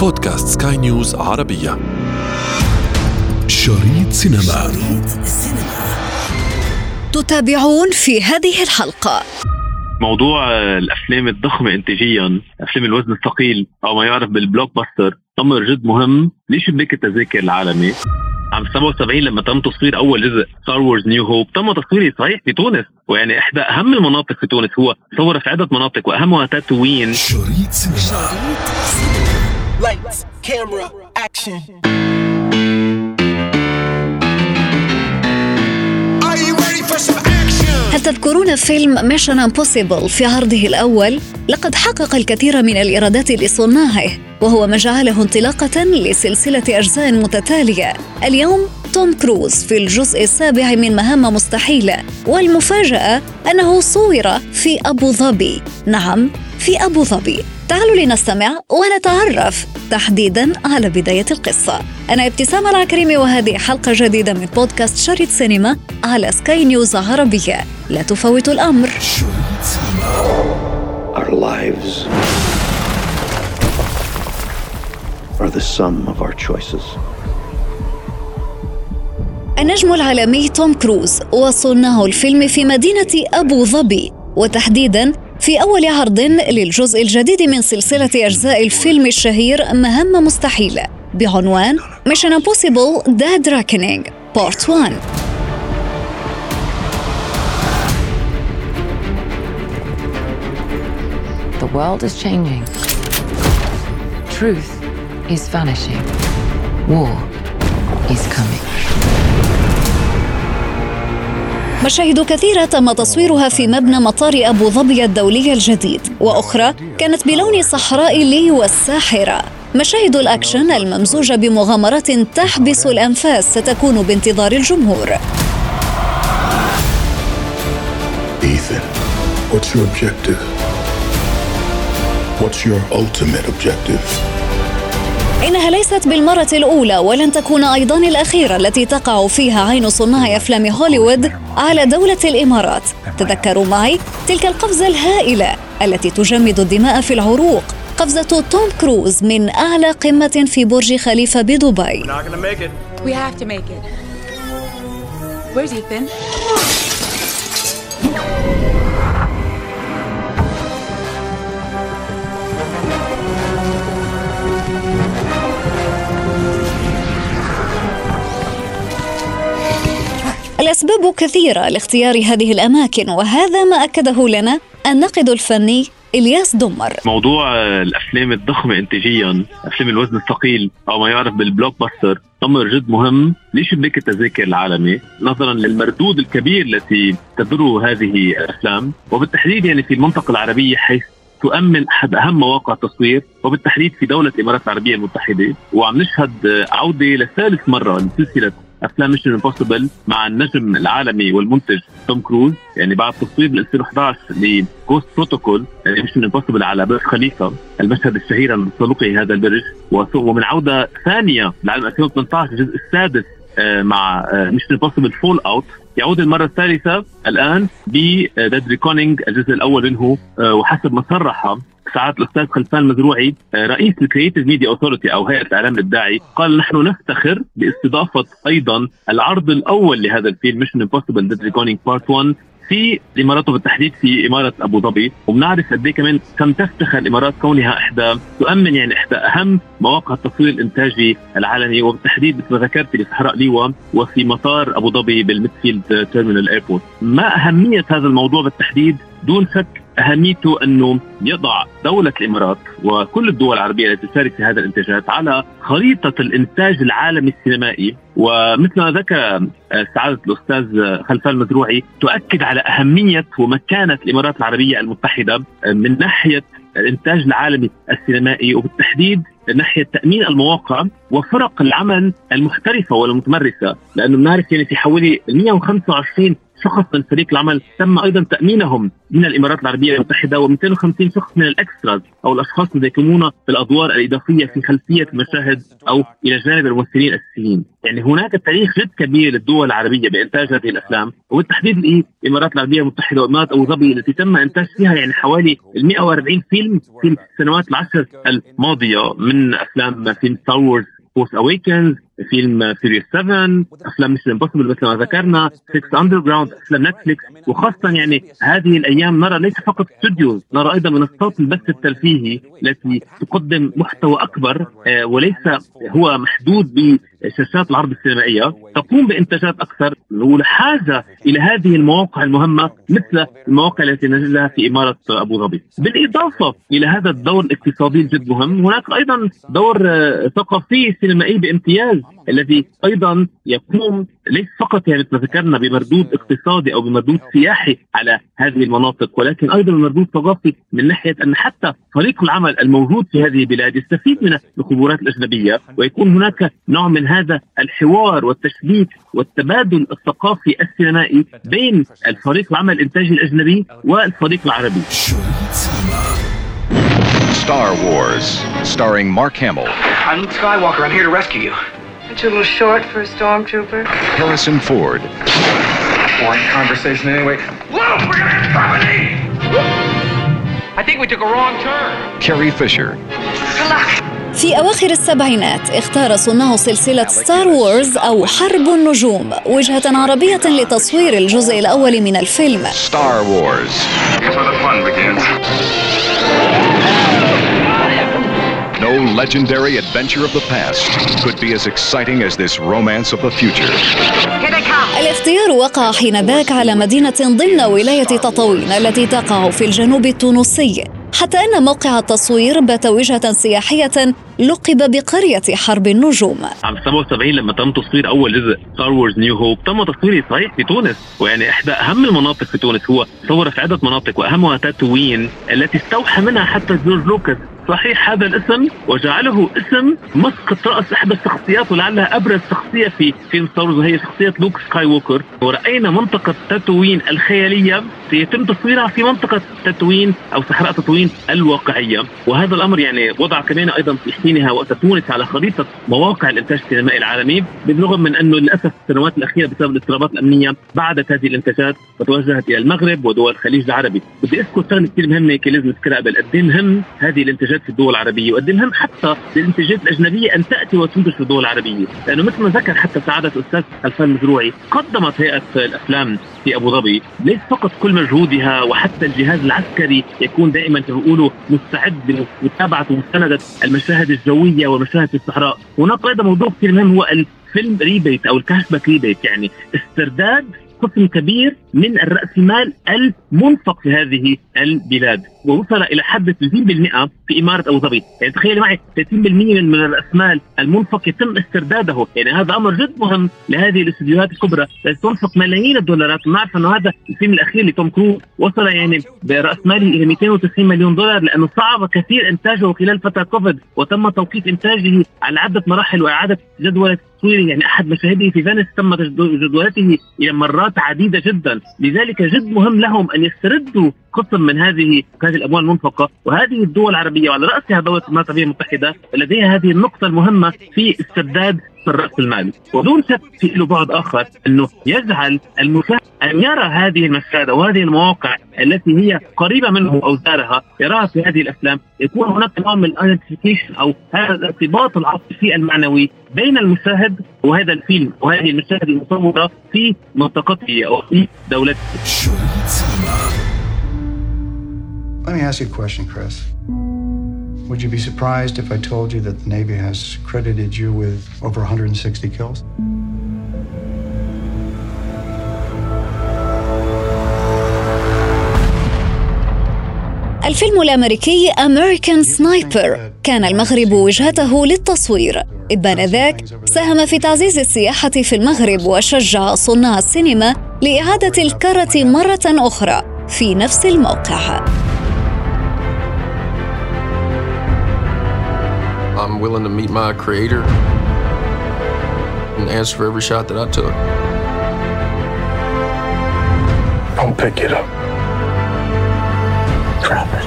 بودكاست سكاي نيوز عربية. شريط سينما. شريط تتابعون في هذه الحلقة. موضوع الأفلام الضخمة انتاجيا أفلام الوزن الثقيل أو ما يعرف بال blockbuster أمر جد مهم. لشباك التذاكر العالمي؟ عام 77 لما تم تصوير أول جزء Star Wars New Hope تم تصويره صحيح في تونس. ويعني إحدى أهم المناطق في تونس هو صور في عده مناطق وأهمها تطاوين شريط سينما. Lights, camera, action. هل تذكرون فيلم Mission Impossible في عرضه الأول؟ لقد حقق الكثير من الإيرادات لصناعه وهو ما جعله انطلاقة لسلسلة أجزاء متتالية اليوم توم كروز في الجزء السابع من مهمة مستحيلة والمفاجأة أنه صور في أبو ظبي نعم في أبو ظبي تعالوا لنستمع ونتعرف تحديدا على بداية القصة. أنا ابتسام العكريمي وهذه حلقة جديدة من بودكاست شريط سينما على سكاي نيوز عربية. لا تفوتوا الأمر. Our lives are the sum of our choices. النجم العالمي توم كروز وصناع الفيلم في مدينة أبو ظبي. وتحديدا في أول عرض للجزء الجديد من سلسلة أجزاء الفيلم الشهير مهمة مستحيلة بعنوان Mission Impossible Dead Reckoning Part 1 The world is changing. Truth is vanishing. War is coming. مشاهد كثيرة تم تصويرها في مبنى مطار أبو ظبي الدولي الجديد وأخرى كانت بلون صحراء لي والساحرة مشاهد الأكشن الممزوجة بمغامرات تحبس الأنفاس ستكون بانتظار الجمهور Ethan, what's your objective? What's your ultimate objective? إنها ليست بالمرة الأولى ولن تكون أيضا الأخيرة التي تقع فيها عين صناع أفلام هوليوود على دولة الإمارات. تذكروا معي تلك القفزة الهائلة التي تجمد الدماء في العروق. قفزة توم كروز من أعلى قمة في برج خليفة بدبي. الأسباب كثيرة لاختيار هذه الأماكن وهذا ما أكده لنا الناقد الفني إلياس دمر. موضوع الأفلام الضخمة انتاجيا أفلام الوزن الثقيل أو ما يعرف بالبلوك باستر أمر جد مهم. لشباك التذاكر العالمي؟ نظرا للمردود الكبير التي تدره هذه الأفلام وبالتحديد يعني في المنطقة العربية حيث تؤمن أحد أهم مواقع التصوير وبالتحديد في دولة الإمارات العربية المتحدة. وعم نشهد عودة لثالث مرة لسلسلة أفلام Mission Impossible مع النجم العالمي والمنتج توم كروز. يعني بعد تصوير بال 2011 ل Ghost Protocol يعني Mission Impossible على برج خليفة المشهد الشهير عند تسلقه هذا البرج. ومن عودة ثانية لعام 2018 الجزء السادس آه، مع Mission Impossible Fallout يعود المرة الثالثة الآن ب Dead Reckoning الجزء الأول منه آه، وحسب ما صرح سعادة الأستاذ خلفان المزروعي آه، رئيس ال Creative Media Authority أو هيئة الإعلام الإبداعي قال نحن نفتخر باستضافة أيضا العرض الأول لهذا الفيلم Mission Impossible Dead Reckoning Part 1 في الإمارات وبالتحديد في إمارة أبو ظبي. وبنعرف قد إيه كمان كم تفتخر الإمارات كونها إحدى تؤمن يعني إحدى أهم مواقع التصوير الإنتاجي العالمي. وبالتحديد مثل ما ذكرت في صحراء ليوا وفي مطار أبو ظبي بال Midfield Terminal Airport ما أهمية هذا الموضوع بالتحديد؟ دون شك أهميته أنه يضع دولة الإمارات وكل الدول العربية التي تشارك في هذه الانتاجات على خريطة الإنتاج العالمي السينمائي. ومثل ما ذكر آه، سعادة الأستاذ خلفان المزروعي تؤكد على أهمية ومكانة الإمارات العربية المتحدة آه، من ناحية الإنتاج العالمي السينمائي وبالتحديد ناحية تأمين المواقع وفرق العمل المحترفة والمتمرسة. لأنه بنعرف يعني في حوالي 125 شخص من فريق العمل تم أيضا تأمينهم من الإمارات العربية المتحدة و250 شخص من ال extras أو الأشخاص الذين يقومون بالأدوار الإضافية في خلفية المشاهد أو إلى جانب الممثلين الاساسيين، يعني هناك تاريخ جد كبير للدول العربية بإنتاج هذه الأفلام وبالتحديد الامارات العربية المتحدة وإمارات أبو ظبي التي تم إنتاج فيها يعني حوالي 140 فيلم في السنوات العشر الماضية من أفلام فيلم Star Wars Force Awakens فيلم Furious 7 أفلام Mission Impossible مثل ما ذكرنا 6 Underground أفلام نتفليكس وخاصة يعني هذه الأيام نرى ليس فقط studios نرى أيضا منصات البث الترفيهي التي تقدم محتوى أكبر آه، وليس هو محدود بشاشات العرض السينمائية تقوم بإنتاجات أكثر والحاجة إلى هذه المواقع المهمة مثل المواقع التي نجدها في إمارة أبو ظبي. بالإضافة إلى هذا الدور الاقتصادي الجد مهم. هناك أيضا دور آه، ثقافي سينمائي بامتياز الذي أيضا يقوم ليس فقط يعني مثل ذكرنا بمردود اقتصادي أو بمردود سياحي على هذه المناطق ولكن أيضا بمردود ثقافي من ناحية أن حتى فريق العمل الموجود في هذه البلاد يستفيد من الخبرات الأجنبية ويكون هناك نوع من هذا الحوار والتشبيك والتبادل الثقافي السينمائي بين الفريق العمل الإنتاجي الأجنبي والفريق العربي. Star Wars, starring Mark Hamill. I'm Luke Skywalker. I'm here to rescue you. Aren't you a little short for a stormtrooper? Harrison Ford. Boring conversation anyway. Luke, we're gonna get company! I think we took a wrong turn. Carrie Fisher. Good luck. في أواخر السبعينات اختار صناع سلسلة ستار وورز أو حرب النجوم وجهة عربية لتصوير الجزء الأول من الفيلم Star Wars. Legendary adventure of the past could be as exciting as this romance of the future. الاختيار وقع حينذاك على مدينة ضمن ولاية تطاوين التي تقع في الجنوب التونسي حتى أن موقع التصوير بات وجهة سياحية لقب بقرية حرب النجوم. عام 77 لما تم تصوير أول جزء Star Wars New Hope تم تصويره صحيح في تونس ويعني إحدى أهم المناطق في تونس هو صور في عدة مناطق وأهمها تطاوين التي استوحى منها حتى جورج لوكاس. صحيح هذا الاسم وجعله اسم مسقط رأس إحدى الشخصيات ولعلها أبرز شخصية في فيلم Star Wars وهي شخصية لوك سكاي ووكر ورأينا منطقة تاتوين الخيالية. سيتم تصويرها في منطقة تطاوين أو صحراء تطاوين الواقعية. وهذا الأمر يعني وضع كمان أيضا في حينها وقت تونس على خريطة مواقع الإنتاج السينمائي العالمي بالرغم من أنه للأسف السنوات الأخيرة بسبب الاضطرابات الأمنية بعدت هذه الإنتاجات وتوجهت إلى المغرب ودول الخليج العربي. بدي أذكر شغله كثير مهمه لازم نذكرها قبل قد مهم هذه الإنتاجات في الدول العربية وقد مهم حتى للانتاجات الأجنبية أن تأتي وتنتج في الدول العربية. لأنه مثل ما ذكر حتى سعادة الأستاذ خلفان المزروعي قدمت هيئة الأفلام في أبو ظبي ليس فقط كل مجهودها وحتى الجهاز العسكري يكون دائما بيقولوا مستعد لمتابعة ومسانده المشاهد الجوية والمشاهد في الصحراء، هناك أيضا موضوع كثير مهم هو ال film rebate أو ال cash back rebate يعني استرداد قسم كبير من الرأس المال المنفق في هذه البلاد. ووصل إلى حد 30% في إمارة أبو ظبي، يعني تخيل معي 30% من راس المال المنفق يتم استرداده، يعني هذا أمر جد مهم لهذه الاستديوهات الكبرى. التي تنفق ملايين الدولارات، ونعرف انه هذا الفيلم الأخير لتوم كروز وصل يعني برأس ماله إلى 290 مليون دولار لأنه صعب كثير إنتاجه خلال فترة كوفيد. وتم توقيف إنتاجه على عدة مراحل وإعادة جدول تصويره يعني أحد مشاهده في فينيس تم جدولته إلى مرات عديدة جدا، لذلك جد مهم لهم أن يستردوا قسم من هذه هذه الأموال المنفقة وهذه الدول العربية وعلى رأسها دولة الإمارات العربية المتحدة لديها هذه النقطة المهمة في استرداد الراس المال. ودون شك في له بعد آخر أنه يجعل المشاهد أن يرى هذه المشاهد وهذه المواقع التي هي قريبة منه أو زارها يراها في هذه الأفلام يكون هناك نوع من ال identification أو هذا الارتباط العاطفي المعنوي بين المشاهد وهذا الفيلم وهذه المشاهد المصورة في منطقته أو في دولته. Let me ask you a question, Chris. Would you be surprised if I told you that the Navy has credited you with over 160 kills? الفيلم الأمريكي أمريكان سنايبر كان المغرب وجهته للتصوير إذ بانذاك ساهم في تعزيز السياحة في المغرب وشجع صناع السينما لإعادة الكرة مرة أخرى في نفس الموقع I'm willing to meet my creator and answer for every shot that I took. Don't pick it up. Drop it.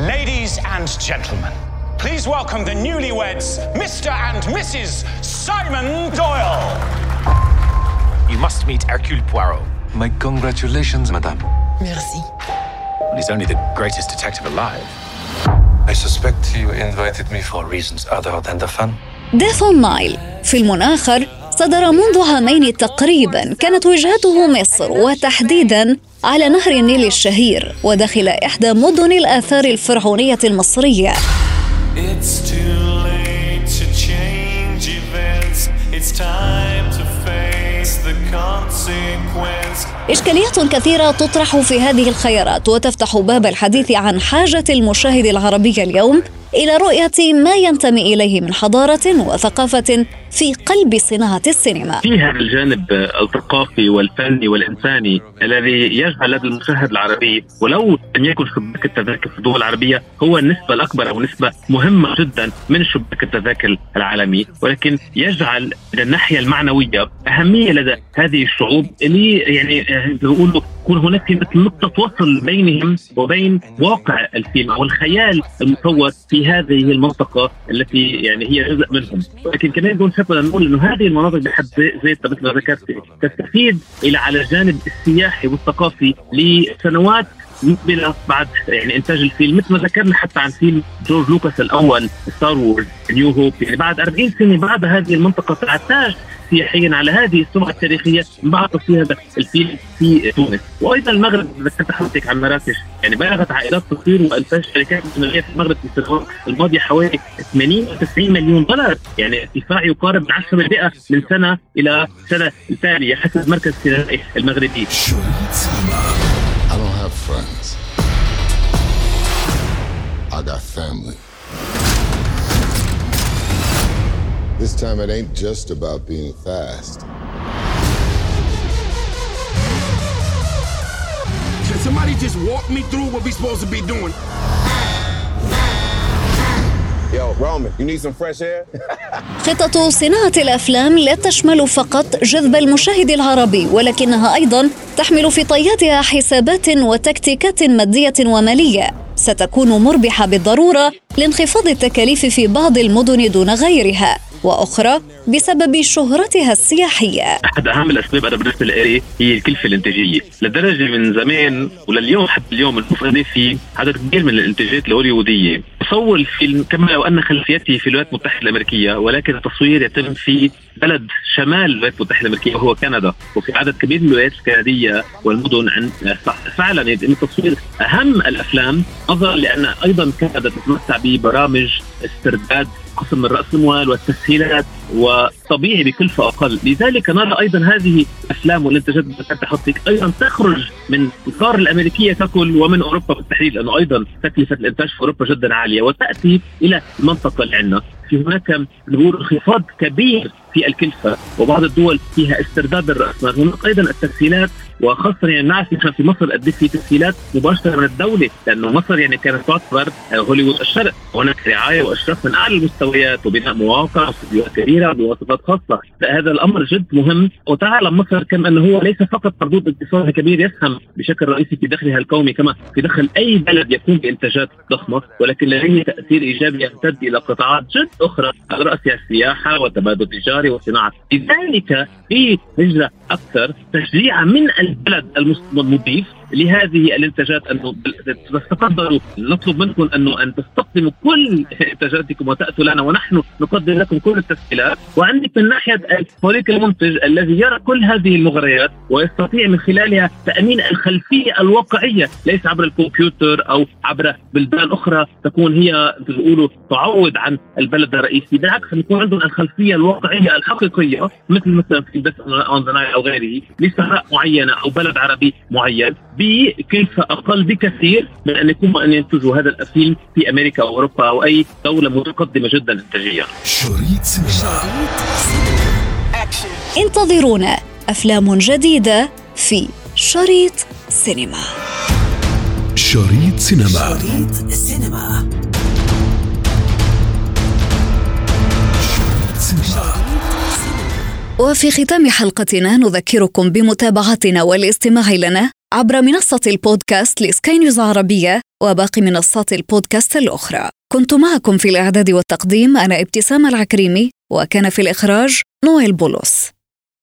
Ladies and gentlemen, please welcome the newlyweds, Mr. and Mrs. Simon Doyle. You must meet Hercule Poirot. My congratulations, madame. Merci. He's only the greatest detective alive. I suspect you invited me for reasons other than the fun. ديث اون نايل فيلم آخر صدر منذ عامين تقريبا كانت وجهته مصر وتحديدا على نهر النيل الشهير وداخل إحدى مدن الآثار الفرعونية المصرية It's too late to change events. It's time إشكاليات كثيرة تطرح في هذه الخيارات وتفتح باب الحديث عن حاجة المشاهد العربي اليوم. إلى رؤية ما ينتمي إليه من حضارة وثقافة في قلب صناعة السينما. في هذا الجانب الثقافي والفني والإنساني الذي يجعل لدى المشاهد العربي ولو لم يكن شباك التذاكر في الدول العربية هو النسبة الأكبر أو نسبة مهمة جدا من شباك التذاكر العالمي. ولكن يجعل من الناحية المعنوية أهمية لدى هذه الشعوب اللي يعني بيقولوا يكون هناك نقطة وصل بينهم وبين واقع الفيلم أو الخيال المصور في هذه المنطقة التي يعني هي جزء منهم. ولكن كمان دون شك نقول إنه هذه المناطق بحد ذاتها مثل ما ذكرت تستفيد إلى على الجانب السياحي والثقافي لسنوات مقبلة بعد يعني إنتاج الفيلم مثل ما ذكرنا حتى عن فيلم جورج لوكاس الأول Star Wars New Hope يعني بعد 40 سنة بعد هذه المنطقة تعتاش سياحيا على هذه السمعة التاريخية بعد تصوير هذا الفيلم في تونس وأيضا المغرب ذكرت حضرتك عن مراكش يعني بلغت عائدات تصوير وانتاج شركات اجنبيه في المغرب في السنوات الماضية حوالي 80 و 90 مليون دولار يعني ارتفاع يقارب من 10% من سنة إلى سنة التاليه حسب مركز السينمائي المغربي. I got family. This time it ain't just about being fast. Can somebody just walk me through what we supposed to be doing? Yo, Roman, you need some fresh air? خطط صناعة الأفلام لا تشمل فقط جذب المشاهد العربي ولكنها أيضا تحمل في طياتها حسابات وتكتيكات مادية ومالية ستكون مربحة بالضرورة لانخفاض التكاليف في بعض المدن دون غيرها وأخرى بسبب شهرتها السياحية. أحد أهم الأسباب أنا بالنسبة لي هي الكلفة الإنتاجية، لدرجة من زمان ولليوم حتى اليوم قد في عدد كبير من الإنتاجات الهوليوودية، تصور الفيلم كما لو أن خلفيته في الولايات المتحدة الأمريكية ولكن التصوير يتم في بلد شمال الولايات المتحدة الأمريكية وهو كندا، وفي عدد كبير من الولايات الكندية والمدن عند فعلا يتم تصوير أهم الأفلام نظرا لأن أيضا كندا تتمتع ببرامج استرداد قسم الرأسمال والتسهيلات وطبيعي بكلفة أقل لذلك نرى أيضا هذه الأفلام والإنتاجات التحقيق أيضا تخرج من القارة الأمريكية ككل ومن أوروبا بالتحديد لأنه أيضا تكلفة الإنتاج في أوروبا جدا عالية وتأتي إلى المنطقة اللي عندنا في هناك نقول انخفاض كبير في الكلفة وبعض الدول فيها استرداد الرأسمال هناك أيضا التسهيلات وخاصة يعني نعرف نحن في مصر قد في تسهيلات مباشرة من الدولة لأنه مصر يعني كانت تعتبر هوليوود الشرق. هناك رعاية وإشراف من أعلى المستويات وبناء مواقع واستديوهات كبيرة بمواصفات خاصة. هذا الأمر جد مهم. وتعلم مصر كم أنه هو ليس فقط مردود اقتصادي كبير يسهم بشكل رئيسي في دخلها القومي كما في دخل أي بلد يقوم بإنتاجات ضخمة ولكن لديه تأثير إيجابي يمتد إلى قطاعات جد أخرى على رأسها السياحة والتبادل التجاري والصناعة لذلك في هجرة أكثر تشجيعا من البلد المضيف لهذه الانتاجات أنه تتفضلوا نطلب منكم أنه أن تستخدموا كل انتاجاتكم وتأتوا لنا ونحن نقدم لكم كل التسهيلات. وعندك من ناحيه هوليك المنتج الذي يرى كل هذه المغريات ويستطيع من خلالها تأمين الخلفية الواقعية ليس عبر الكمبيوتر أو عبر بلدان أخرى تكون هي بيقولوا تعوض عن البلد الرئيسي. بالعكس يكون عندهم الخلفية الواقعية الحقيقية مثل مثلا في بس اون أو غيره لسراء معينة أو بلد عربي معين. بكلفة أقل بكثير من أن يكون أن ينتجوا هذا الفيلم في أمريكا أو أوروبا أو أي دولة متقدمة جدا إنتاجيا. شريط سينما. انتظرونا. أفلام جديدة في شريط سينما. شريط سينما. شريط سينما. وفي ختام حلقتنا نذكركم بمتابعتنا والاستماع لنا عبر منصة البودكاست لسكاي نيوز عربية وباقي منصات البودكاست الأخرى. كنت معكم في الإعداد والتقديم أنا ابتسام العكريمي وكان في الإخراج نويل بولس